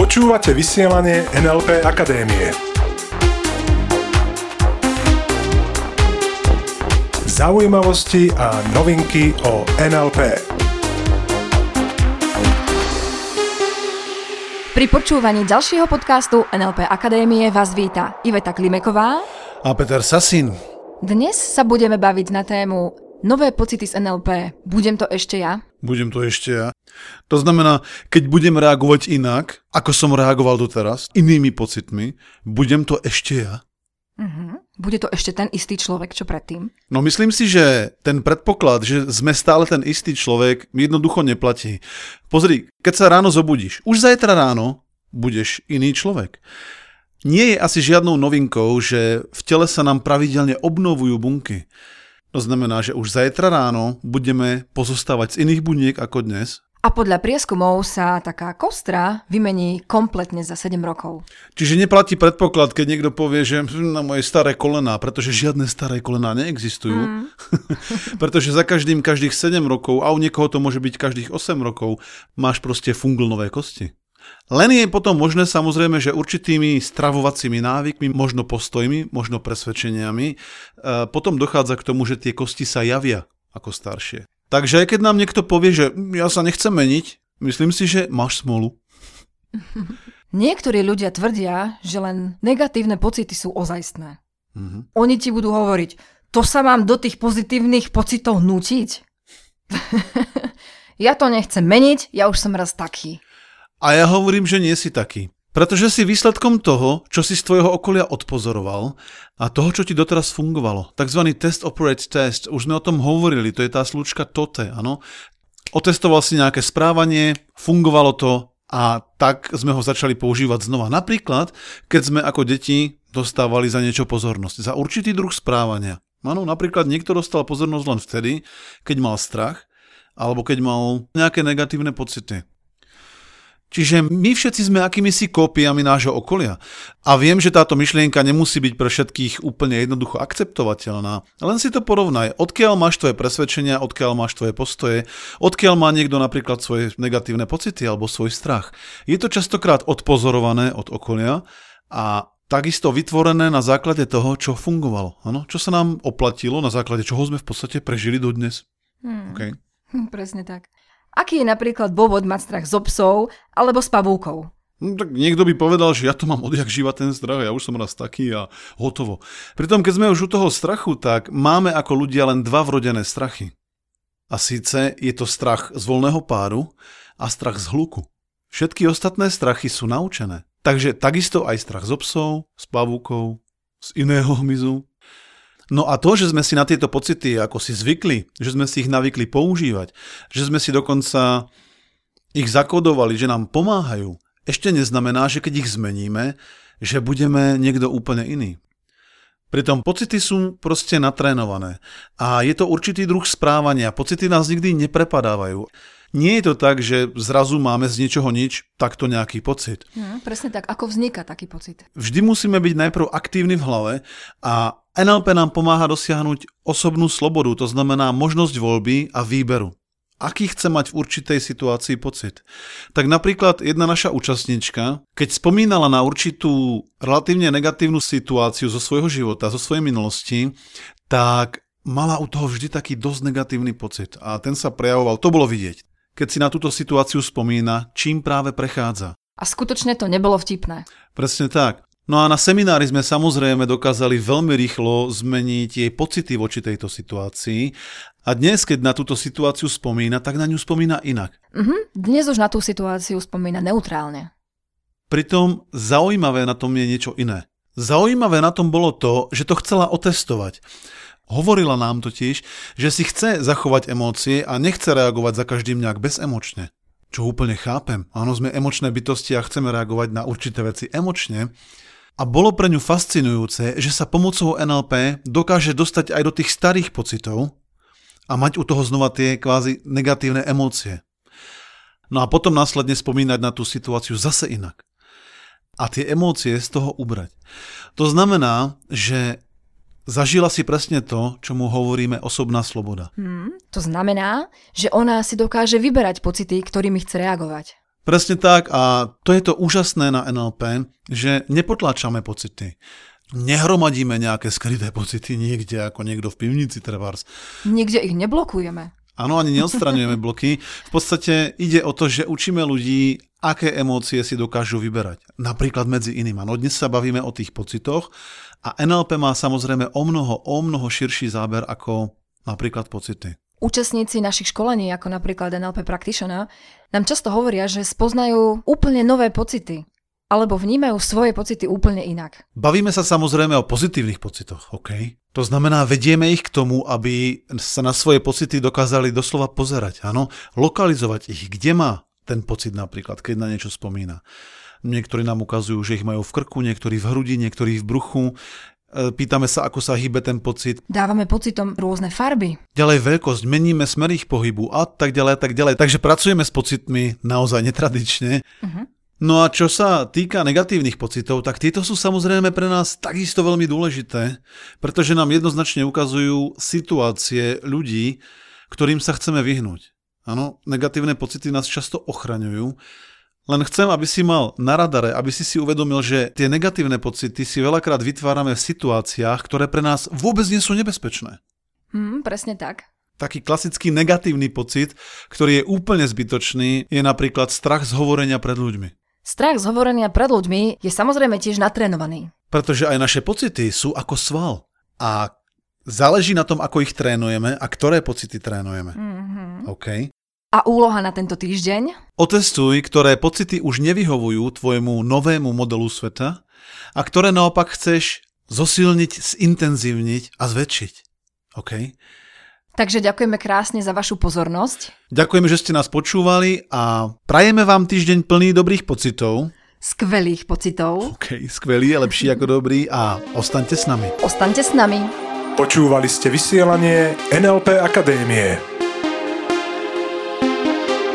Počúvate vysielanie NLP Akadémie. Zaujímavosti a novinky o NLP. Pri počúvaní ďalšieho podcastu NLP Akadémie vás víta Iveta Klimeková a Peter Sasin. Dnes sa budeme baviť na tému Nové pocity z NLP. Budem to ešte ja? Budem to ešte ja. To znamená, keď budem reagovať inak, ako som reagoval doteraz, inými pocitmi, budem to ešte ja. Uh-huh. Bude to ešte ten istý človek, čo predtým? No myslím si, že ten predpoklad, že sme stále ten istý človek, jednoducho neplatí. Pozri, keď sa ráno zobudíš, už zajtra ráno budeš iný človek. Nie je asi žiadnou novinkou, že v tele sa nám pravidelne obnovujú bunky. To znamená, že už zajtra ráno budeme pozostávať z iných buniek ako dnes a podľa prieskumov sa taká kostra vymení kompletne za 7 rokov. Čiže neplatí predpoklad, keď niekto povie, že hm, na moje staré kolená, pretože žiadne staré kolená neexistujú. Mm. pretože za každým každých 7 rokov, a u niekoho to môže byť každých 8 rokov, máš proste fungl nové kosti. Len je potom možné samozrejme, že určitými stravovacími návykmi, možno postojmi, možno presvedčeniami, e, potom dochádza k tomu, že tie kosti sa javia ako staršie. Takže aj keď nám niekto povie, že ja sa nechcem meniť, myslím si, že máš smolu. Niektorí ľudia tvrdia, že len negatívne pocity sú ozajstné. Mm-hmm. Oni ti budú hovoriť, to sa mám do tých pozitívnych pocitov nutiť. ja to nechcem meniť, ja už som raz taký. A ja hovorím, že nie si taký. Pretože si výsledkom toho, čo si z tvojho okolia odpozoroval a toho, čo ti doteraz fungovalo. Takzvaný test operate test, už sme o tom hovorili, to je tá slučka TOTE, áno. Otestoval si nejaké správanie, fungovalo to a tak sme ho začali používať znova. Napríklad, keď sme ako deti dostávali za niečo pozornosť, za určitý druh správania. Áno, napríklad niekto dostal pozornosť len vtedy, keď mal strach, alebo keď mal nejaké negatívne pocity. Čiže my všetci sme akýmisi kópiami nášho okolia. A viem, že táto myšlienka nemusí byť pre všetkých úplne jednoducho akceptovateľná. Len si to porovnaj. Odkiaľ máš tvoje presvedčenia, odkiaľ máš tvoje postoje, odkiaľ má niekto napríklad svoje negatívne pocity alebo svoj strach. Je to častokrát odpozorované od okolia a takisto vytvorené na základe toho, čo fungovalo. Ano? Čo sa nám oplatilo, na základe čoho sme v podstate prežili dodnes. Hmm. Okay. Presne tak. Aký je napríklad dôvod mať strach zo psov alebo s pavúkou? No, tak niekto by povedal, že ja to mám odjak živa ten strach, ja už som raz taký a hotovo. Pritom, keď sme už u toho strachu, tak máme ako ľudia len dva vrodené strachy. A síce je to strach z voľného páru a strach z hluku. Všetky ostatné strachy sú naučené. Takže takisto aj strach zo psov, s pavúkou, z iného hmyzu, No a to, že sme si na tieto pocity ako si zvykli, že sme si ich navykli používať, že sme si dokonca ich zakodovali, že nám pomáhajú, ešte neznamená, že keď ich zmeníme, že budeme niekto úplne iný. Pritom pocity sú proste natrénované a je to určitý druh správania. Pocity nás nikdy neprepadávajú. Nie je to tak, že zrazu máme z ničoho nič takto nejaký pocit. No, presne tak. Ako vzniká taký pocit? Vždy musíme byť najprv aktívni v hlave a NLP nám pomáha dosiahnuť osobnú slobodu, to znamená možnosť voľby a výberu. Aký chce mať v určitej situácii pocit? Tak napríklad jedna naša účastnička, keď spomínala na určitú relatívne negatívnu situáciu zo svojho života, zo svojej minulosti, tak mala u toho vždy taký dosť negatívny pocit a ten sa prejavoval, to bolo vidieť keď si na túto situáciu spomína, čím práve prechádza. A skutočne to nebolo vtipné. Presne tak. No a na seminári sme samozrejme dokázali veľmi rýchlo zmeniť jej pocity voči tejto situácii. A dnes, keď na túto situáciu spomína, tak na ňu spomína inak. Uh-huh. Dnes už na tú situáciu spomína neutrálne. Pritom zaujímavé na tom je niečo iné. Zaujímavé na tom bolo to, že to chcela otestovať. Hovorila nám totiž, že si chce zachovať emócie a nechce reagovať za každým nejak bezemočne. Čo úplne chápem. Áno, sme emočné bytosti a chceme reagovať na určité veci emočne. A bolo pre ňu fascinujúce, že sa pomocou NLP dokáže dostať aj do tých starých pocitov a mať u toho znova tie kvázi negatívne emócie. No a potom následne spomínať na tú situáciu zase inak. A tie emócie z toho ubrať. To znamená, že Zažila si presne to, čo mu hovoríme osobná sloboda. Hmm, to znamená, že ona si dokáže vyberať pocity, ktorými chce reagovať. Presne tak a to je to úžasné na NLP, že nepotláčame pocity. Nehromadíme nejaké skryté pocity niekde, ako niekto v pivnici trebárs. Nikde ich neblokujeme. Áno, ani neodstraňujeme bloky. V podstate ide o to, že učíme ľudí, aké emócie si dokážu vyberať. Napríklad medzi iným. No dnes sa bavíme o tých pocitoch a NLP má samozrejme o mnoho, o mnoho širší záber ako napríklad pocity. Účastníci našich školení, ako napríklad NLP Practitioner, nám často hovoria, že spoznajú úplne nové pocity alebo vnímajú svoje pocity úplne inak. Bavíme sa samozrejme o pozitívnych pocitoch, OK? To znamená, vedieme ich k tomu, aby sa na svoje pocity dokázali doslova pozerať, áno? Lokalizovať ich, kde má ten pocit napríklad, keď na niečo spomína. Niektorí nám ukazujú, že ich majú v krku, niektorí v hrudi, niektorí v bruchu. E, pýtame sa, ako sa hýbe ten pocit. Dávame pocitom rôzne farby. Ďalej veľkosť, meníme smer ich pohybu a tak ďalej, a tak ďalej. Takže pracujeme s pocitmi naozaj netradične. Uh-huh. No a čo sa týka negatívnych pocitov, tak tieto sú samozrejme pre nás takisto veľmi dôležité, pretože nám jednoznačne ukazujú situácie ľudí, ktorým sa chceme vyhnúť. Áno, negatívne pocity nás často ochraňujú, len chcem, aby si mal na radare, aby si si uvedomil, že tie negatívne pocity si veľakrát vytvárame v situáciách, ktoré pre nás vôbec nie sú nebezpečné. Hmm, presne tak. Taký klasický negatívny pocit, ktorý je úplne zbytočný, je napríklad strach z hovorenia pred ľuďmi. Strach z hovorenia pred ľuďmi je samozrejme tiež natrénovaný. Pretože aj naše pocity sú ako sval. A záleží na tom, ako ich trénujeme a ktoré pocity trénujeme. Mm-hmm. OK. A úloha na tento týždeň? Otestuj, ktoré pocity už nevyhovujú tvojemu novému modelu sveta a ktoré naopak chceš zosilniť, zintenzívniť a zväčšiť. OK? Takže ďakujeme krásne za vašu pozornosť. Ďakujeme, že ste nás počúvali a prajeme vám týždeň plný dobrých pocitov. Skvelých pocitov. OK, skvelý je lepší ako dobrý a ostaňte s nami. Ostaňte s nami. Počúvali ste vysielanie NLP Akadémie.